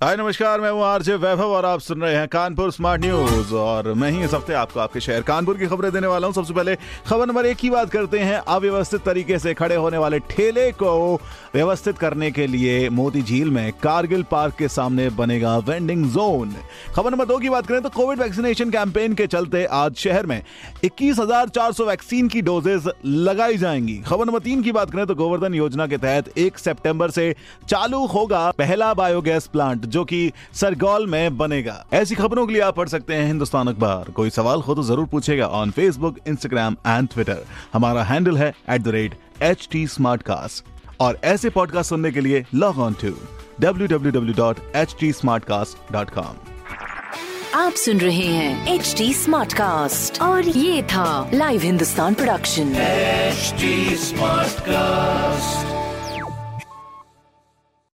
हाय नमस्कार मैं हूँ आरजे वैभव और आप सुन रहे हैं कानपुर स्मार्ट न्यूज़। और मैं ही इस हफ़्ते आपको आपके शहर कानपुर की खबरें देने वाला हूँ। सबसे पहले खबर नंबर एक की बात करते हैं। अव्यवस्थित तरीके से खड़े होने वाले ठेले को व्यवस्थित करने के लिए मोती झील में कारगिल पार्क के सामने बनेगा वेंडिंग जोन। खबर नंबर दो की बात करें तो कोविड वैक्सीनेशन कैंपेन के चलते आज शहर में 21,400 वैक्सीन की डोजेज लगाई जाएँगी। खबर नंबर तीन की बात करें तो गोवर्धन योजना के तहत एक सितंबर से चालू होगा पहला बायोगैस प्लांट। जो कि सरगौल में बनेगा। ऐसी खबरों के लिए आप पढ़ सकते हैं हिंदुस्तान अखबार। कोई सवाल हो तो ज़रूर पूछेगा on Facebook Instagram and Twitter हमारा हैंडल है at the rate H T और ऐसे पॉडकास्ट सुनने के लिए लॉग ऑन टू www.htsmartcast.com आप सुन रहे हैं एच डी स्मार्ट कास्ट और ये था live Hindustan production HD Smartcast.